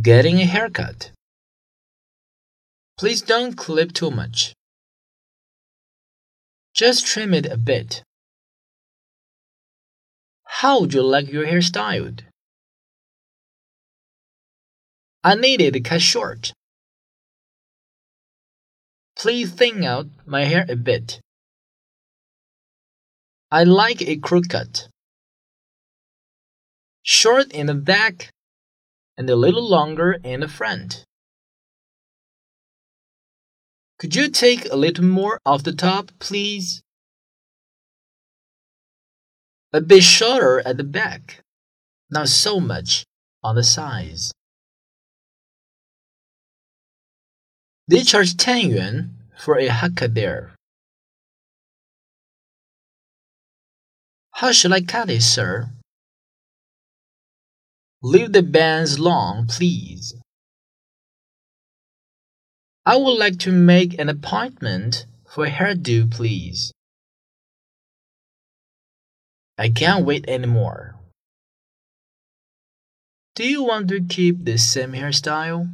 Getting a haircut. Please don't clip too much. Just trim it a bit. How would you like your hair styled? I need it cut short. Please thin out my hair a bit. I like a crew cut. Short in the back and a little longer in the front. Could you take a little more off the top, please? A bit shorter at the back, not so much on the sides. They charge 10 yuan for a haircut there. How should I cut it, sir? Leave the bands long, please. I would like to make an appointment for a hairdo, please. I can't wait anymore. Do you want to keep the same hairstyle?